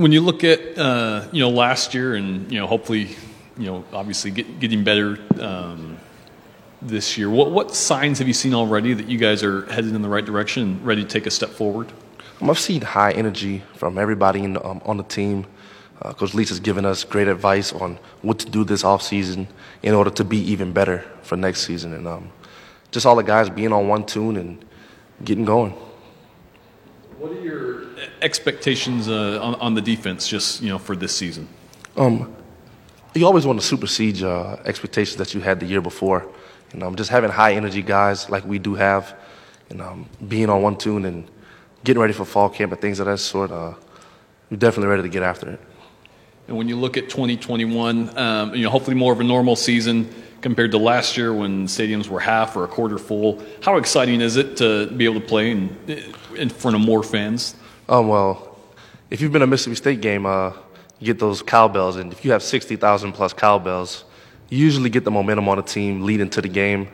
When you look at uh, you know last year and you know hopefully you know obviously get, getting better um, this year, what what signs have you seen already that you guys are headed in the right direction and ready to take a step forward? Um, I've seen high energy from everybody in, um, on the team. Uh, Coach Leach has given us great advice on what to do this offseason in order to be even better for next season. And um, just all the guys being on one tune and getting going. What are your expectations uh, on, on, the defense, just you know, for this season? Um, you always want to supersede uh, expectations that you had the year before. And um, just having high energy guys like we do have, and um, being on one tune and getting ready for fall camp and things of that sort, uh, we're definitely ready to get after it. And when you look at 2021, um, you know, hopefully more of a normal season compared to last year when stadiums were half or a quarter full. How exciting is it to be able to play in, in front of more fans? Um, well, if you've been a Mississippi State game, uh, you get those cowbells, and if you have 60,000 plus cowbells, you usually get the momentum on the team leading to the game,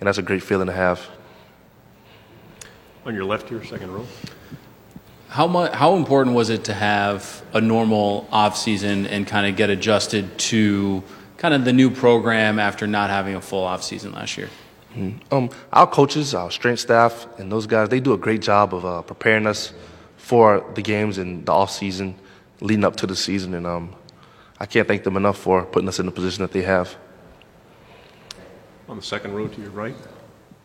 and that's a great feeling to have. On your left here, second row. How much? How important was it to have a normal off season and kind of get adjusted to kind of the new program after not having a full off season last year? Mm-hmm. Um, our coaches, our strength staff, and those guys, they do a great job of uh, preparing us for the games and the off season, leading up to the season, and um, I can't thank them enough for putting us in the position that they have. On the second row to your right.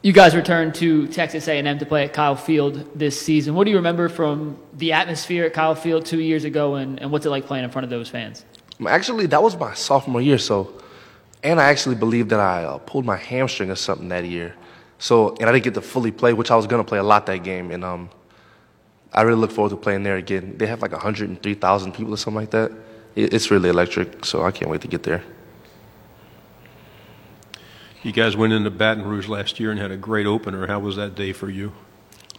You guys returned to Texas A&M to play at Kyle Field this season. What do you remember from the atmosphere at Kyle Field two years ago, and, and what's it like playing in front of those fans? Actually, that was my sophomore year, so, and I actually believe that I uh, pulled my hamstring or something that year. So, and I didn't get to fully play, which I was going to play a lot that game, and um, I really look forward to playing there again. They have like 103,000 people or something like that. It's really electric, so I can't wait to get there. You guys went into Baton Rouge last year and had a great opener. How was that day for you?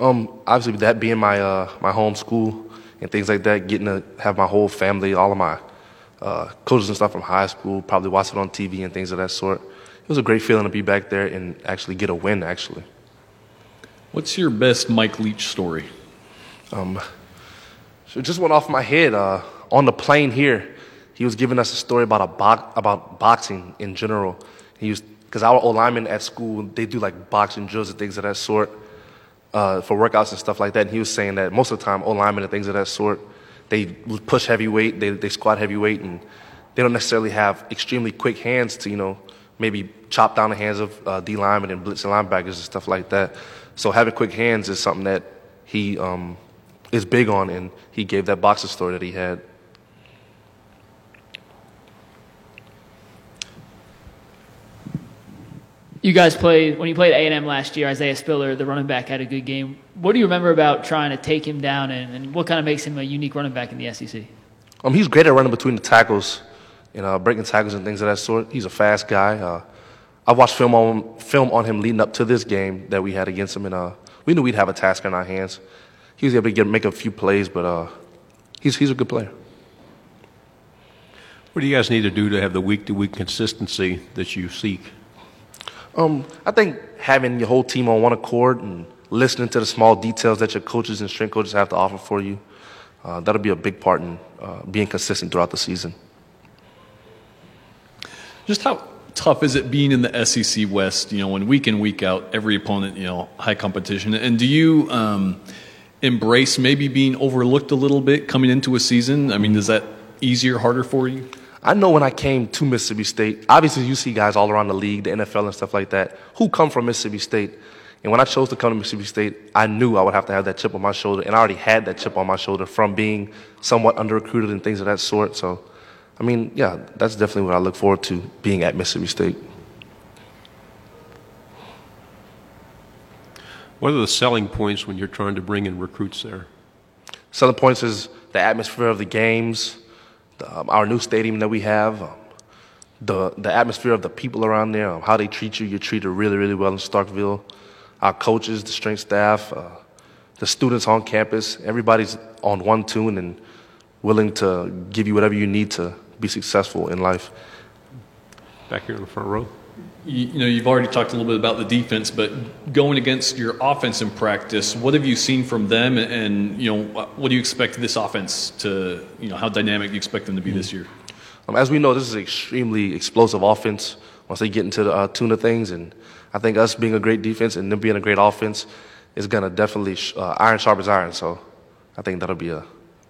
Um, obviously, that being my uh, my home school and things like that, getting to have my whole family, all of my uh, coaches and stuff from high school, probably watch it on TV and things of that sort. It was a great feeling to be back there and actually get a win. Actually, what's your best Mike Leach story? Um, so it just went off my head uh, on the plane here. He was giving us a story about a bo- about boxing in general. He was because our O linemen at school, they do like boxing drills and things of that sort uh, for workouts and stuff like that. And he was saying that most of the time, O linemen and things of that sort, they push heavy weight, they, they squat heavy weight, and they don't necessarily have extremely quick hands to, you know, maybe chop down the hands of uh, D linemen and blitzing linebackers and stuff like that. So having quick hands is something that he um, is big on, and he gave that boxing story that he had. You guys played when you played A and M last year. Isaiah Spiller, the running back, had a good game. What do you remember about trying to take him down, and, and what kind of makes him a unique running back in the SEC? Um, he's great at running between the tackles, you know, breaking tackles and things of that sort. He's a fast guy. Uh, I watched film on film on him leading up to this game that we had against him, and uh, we knew we'd have a task in our hands. He was able to get make a few plays, but uh, he's he's a good player. What do you guys need to do to have the week to week consistency that you seek? Um, I think having your whole team on one accord and listening to the small details that your coaches and strength coaches have to offer for you, uh, that'll be a big part in uh, being consistent throughout the season. Just how tough is it being in the SEC West? You know, when week in week out, every opponent, you know, high competition. And do you um, embrace maybe being overlooked a little bit coming into a season? I mean, is that easier, harder for you? I know when I came to Mississippi State, obviously you see guys all around the league, the NFL and stuff like that, who come from Mississippi State. And when I chose to come to Mississippi State, I knew I would have to have that chip on my shoulder, and I already had that chip on my shoulder from being somewhat under recruited and things of that sort. So, I mean, yeah, that's definitely what I look forward to being at Mississippi State. What are the selling points when you're trying to bring in recruits there? Selling points is the atmosphere of the games, the, um, our new stadium that we have, um, the the atmosphere of the people around there, um, how they treat you. You're treated really, really well in Starkville. Our coaches, the strength staff, uh, the students on campus, everybody's on one tune and willing to give you whatever you need to be successful in life. Back here in the front row. You, you know, you've already talked a little bit about the defense, but going against your offense in practice, what have you seen from them, and you know, what what do you expect this offense to, you know, how dynamic do you expect them to be this year? Um, as we know, this is an extremely explosive offense once they get into the uh, tune of things. And I think us being a great defense and them being a great offense is going to definitely sh- uh, iron sharp as iron. So I think that'll be a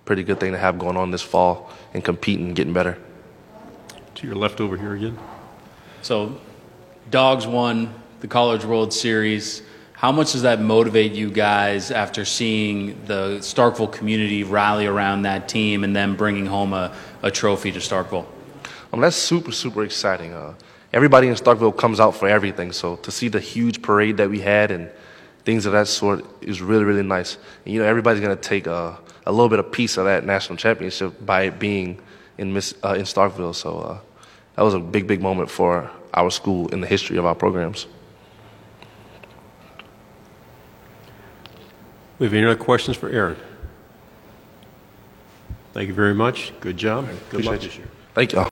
pretty good thing to have going on this fall and competing and getting better. To your left over here again. So, Dogs won the College World Series. How much does that motivate you guys after seeing the Starkville community rally around that team and then bringing home a, a trophy to Starkville? Um, that's super, super exciting. Uh, everybody in Starkville comes out for everything. So to see the huge parade that we had and things of that sort is really, really nice. And, you know, everybody's going to take a, a little bit of piece of that national championship by it being in, Miss, uh, in Starkville. So uh, that was a big, big moment for our school in the history of our programs. We have any other questions for Aaron? Thank you very much. Good job. Good luck Appreciate this you. year. Thank y'all.